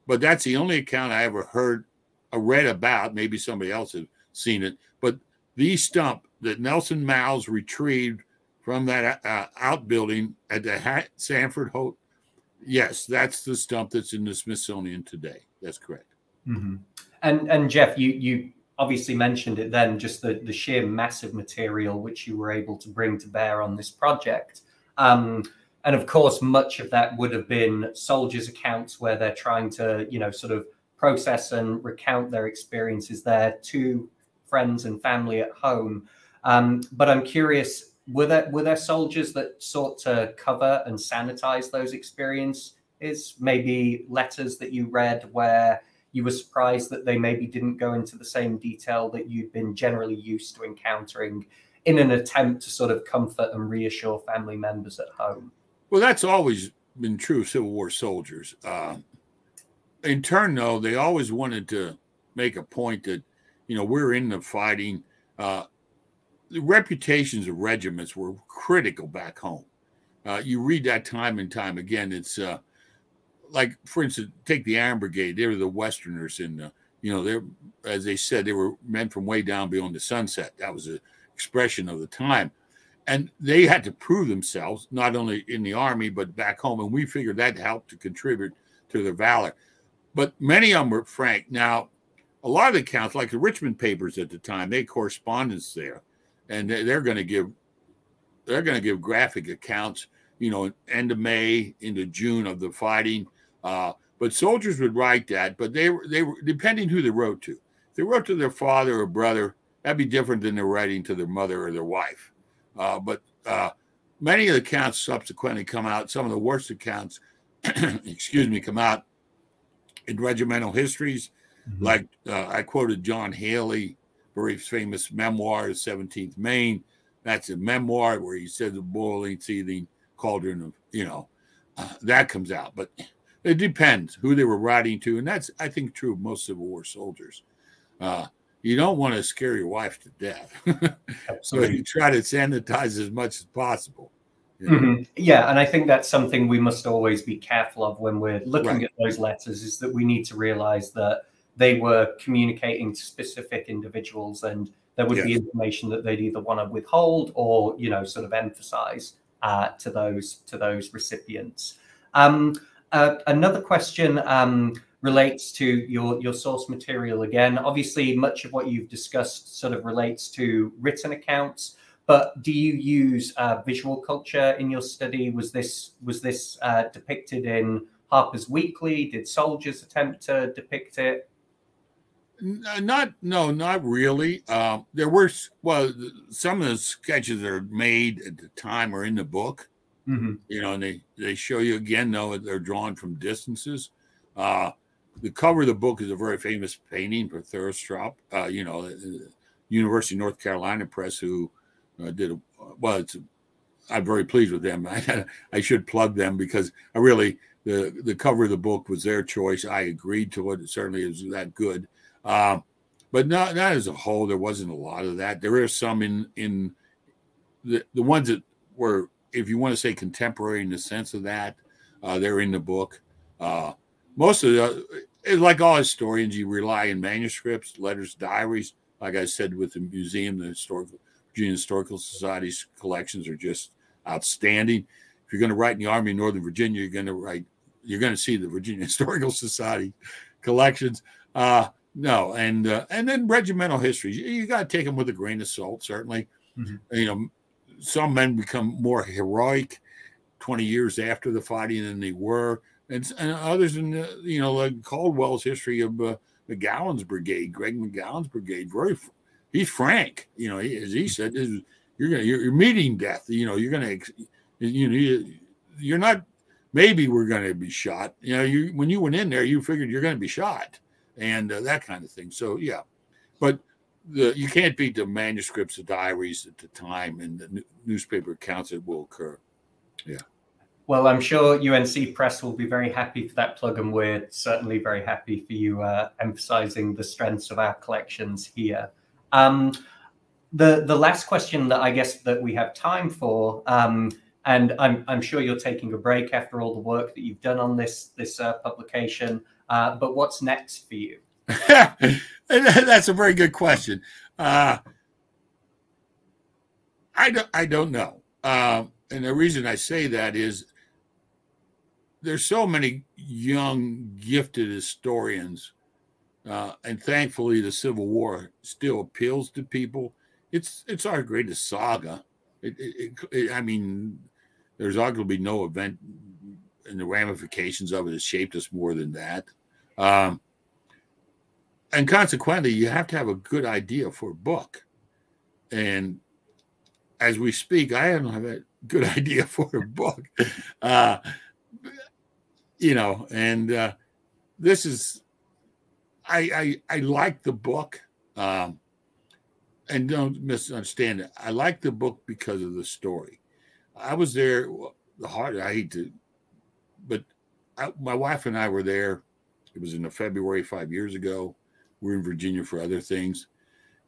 but that's the only account I ever heard or read about. Maybe somebody else has seen it, but the stump that Nelson Miles retrieved from that uh, outbuilding at the Sanford Hotel. Yes, that's the stump that's in the Smithsonian today. That's correct. Mm-hmm. And and Jeff, you you obviously mentioned it then, just the the sheer massive material which you were able to bring to bear on this project. Um, and of course, much of that would have been soldiers' accounts where they're trying to, you know, sort of process and recount their experiences there to friends and family at home. Um, but I'm curious, were there were there soldiers that sought to cover and sanitize those experiences? Maybe letters that you read where you were surprised that they maybe didn't go into the same detail that you'd been generally used to encountering in an attempt to sort of comfort and reassure family members at home. Well, that's always been true of Civil War soldiers. Uh, in turn, though, they always wanted to make a point that, you know, we're in the fighting. Uh, the reputations of regiments were critical back home. Uh, you read that time and time again. It's uh, like, for instance, take the Iron Brigade. They were the Westerners, and uh, you know, they're as they said, they were men from way down beyond the sunset. That was an expression of the time, and they had to prove themselves not only in the army but back home. And we figured that helped to contribute to their valor but many of them were frank. Now, a lot of the accounts, like the Richmond papers at the time, they correspondence there, and they're going to give they're going to give graphic accounts. You know, end of May into June of the fighting. Uh, but soldiers would write that. But they were they were depending who they wrote to. If they wrote to their father or brother, that'd be different than they're writing to their mother or their wife. Uh, but uh, many of the accounts subsequently come out. Some of the worst accounts, excuse me, come out in regimental histories. Mm-hmm. Like uh, I quoted John Haley, very famous memoir, The 17th Maine. That's a memoir where he said the boiling, seething cauldron of, you know, uh, that comes out. But it depends who they were writing to. And that's, I think, true of most Civil War soldiers. Uh, you don't want to scare your wife to death. so you try to sanitize as much as possible. You know? mm-hmm. Yeah, and I think that's something we must always be careful of when we're looking right. at those letters is that we need to realize that they were communicating to specific individuals and there would yes. be information that they'd either want to withhold or you know sort of emphasize uh, to those to those recipients. Um, uh, another question um, relates to your your source material again. Obviously, much of what you've discussed sort of relates to written accounts. But do you use uh, visual culture in your study? Was this was this uh, depicted in Harper's Weekly? Did soldiers attempt to depict it? Not no, not really. Um, there were well, some of the sketches that are made at the time are in the book. Mm-hmm. You know, and they they show you again though that they're drawn from distances. Uh, the cover of the book is a very famous painting for Thulstrup. Uh, you know, University of North Carolina Press, who uh, did a, well. It's I'm very pleased with them. I, I should plug them because I really the the cover of the book was their choice. I agreed to it. It certainly is that good. Uh, but not not as a whole. There wasn't a lot of that. There are some in in the the ones that were, if you want to say contemporary in the sense of that, uh, they're in the book. Uh, most of the like all historians, you rely on manuscripts, letters, diaries. Like I said, with the museum, the historical Virginia Historical Society's collections are just outstanding. If you're going to write in the Army of Northern Virginia, you're going to write, you're going to see the Virginia Historical Society collections. Uh, no, and uh, and then regimental histories, you, you got to take them with a grain of salt. Certainly, mm-hmm. you know, some men become more heroic 20 years after the fighting than they were, and, and others in the, you know like Caldwell's history of uh, McGowan's brigade, Gregg McGowan's brigade, very he's frank. You know, he, as he said, you're gonna you're, you're, meeting death. You know, you're gonna you know you're not. Maybe we're gonna be shot. You know, you when you went in there, you figured you're gonna be shot, and uh, that kind of thing. So yeah, but the you can't beat the manuscripts, the diaries at the time, and the newspaper accounts that will occur. Yeah. Well, I'm sure UNC Press will be very happy for that plug, and we're certainly very happy for you uh, emphasizing the strengths of our collections here. Um, the the last question that I guess that we have time for, um, and I'm I'm sure you're taking a break after all the work that you've done on this this uh, publication. Uh, but what's next for you? That's a very good question. Uh, I don't I don't know, uh, and the reason I say that is there's so many young gifted historians uh, and thankfully, the Civil War still appeals to people. It's it's our greatest saga. It, it, it, I mean, there's arguably no event and the ramifications of it has shaped us more than that. Um, and consequently, you have to have a good idea for a book. And as we speak, I don't have a good idea for a book. Uh, you know, and uh, this is I, I, I like the book. Um, and don't misunderstand it. I like the book because of the story. I was there. The heart. I hate to, but I, my wife and I were there. It was in the February five years ago. We are in Virginia for other things,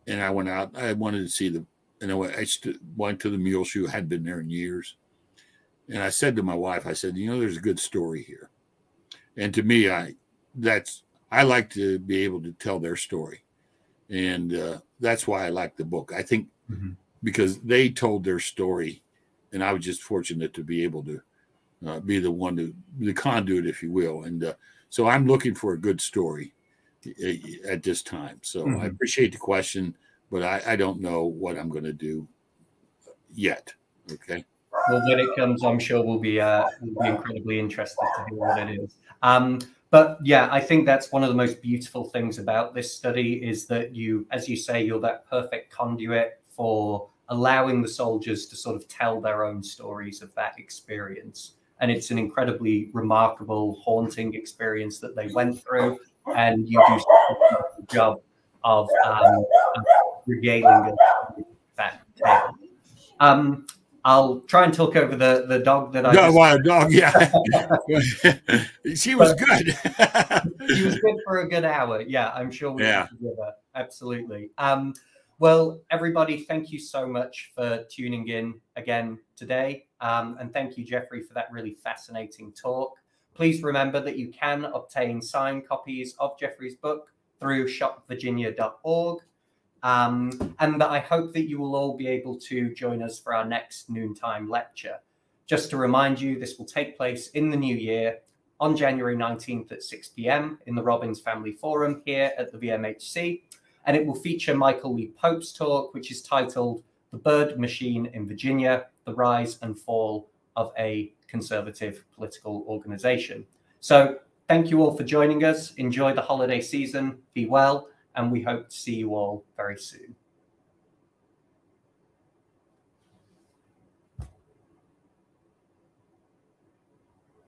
and I went out. I wanted to see the. And I, went. I st- went to the mule shoe. Had been there in years, and I said to my wife, I said, you know, there's a good story here, and to me, I that's I like to be able to tell their story, and uh, that's why I like the book. I think mm-hmm. because they told their story, and I was just fortunate to be able to uh, be the one to the conduit, if you will. And uh, so I'm looking for a good story uh, at this time. So mm-hmm. I appreciate the question, but I, I don't know what I'm going to do yet. Okay. Well, when it comes, I'm sure we'll be uh, we'll be incredibly interested to hear what it is. Um, but yeah, I think that's one of the most beautiful things about this study is that you, as you say, you're that perfect conduit for allowing the soldiers to sort of tell their own stories of that experience. And it's an incredibly remarkable, haunting experience that they went through. And you do such a good job of um, regaling that tale. Um, I'll try and talk over the the dog that I. No, well, dog, yeah. she was good. she was good for a good hour. Yeah, I'm sure we yeah. together. Absolutely. Um, well, everybody, thank you so much for tuning in again today. Um, and thank you, Jeffry, for that really fascinating talk. Please remember that you can obtain signed copies of Jeffry's book through shopvirginia.org. Um, and I hope that you will all be able to join us for our next noontime lecture. Just to remind you, this will take place in the new year on January 19th at 6 p.m. in the Robins Family Forum here at the VMHC. And it will feature Michael Lee Pope's talk, which is titled The Byrd Machine in Virginia The Rise and Fall of a Conservative Political Organization. So, thank you all for joining us. Enjoy the holiday season. Be well and we hope to see you all very soon.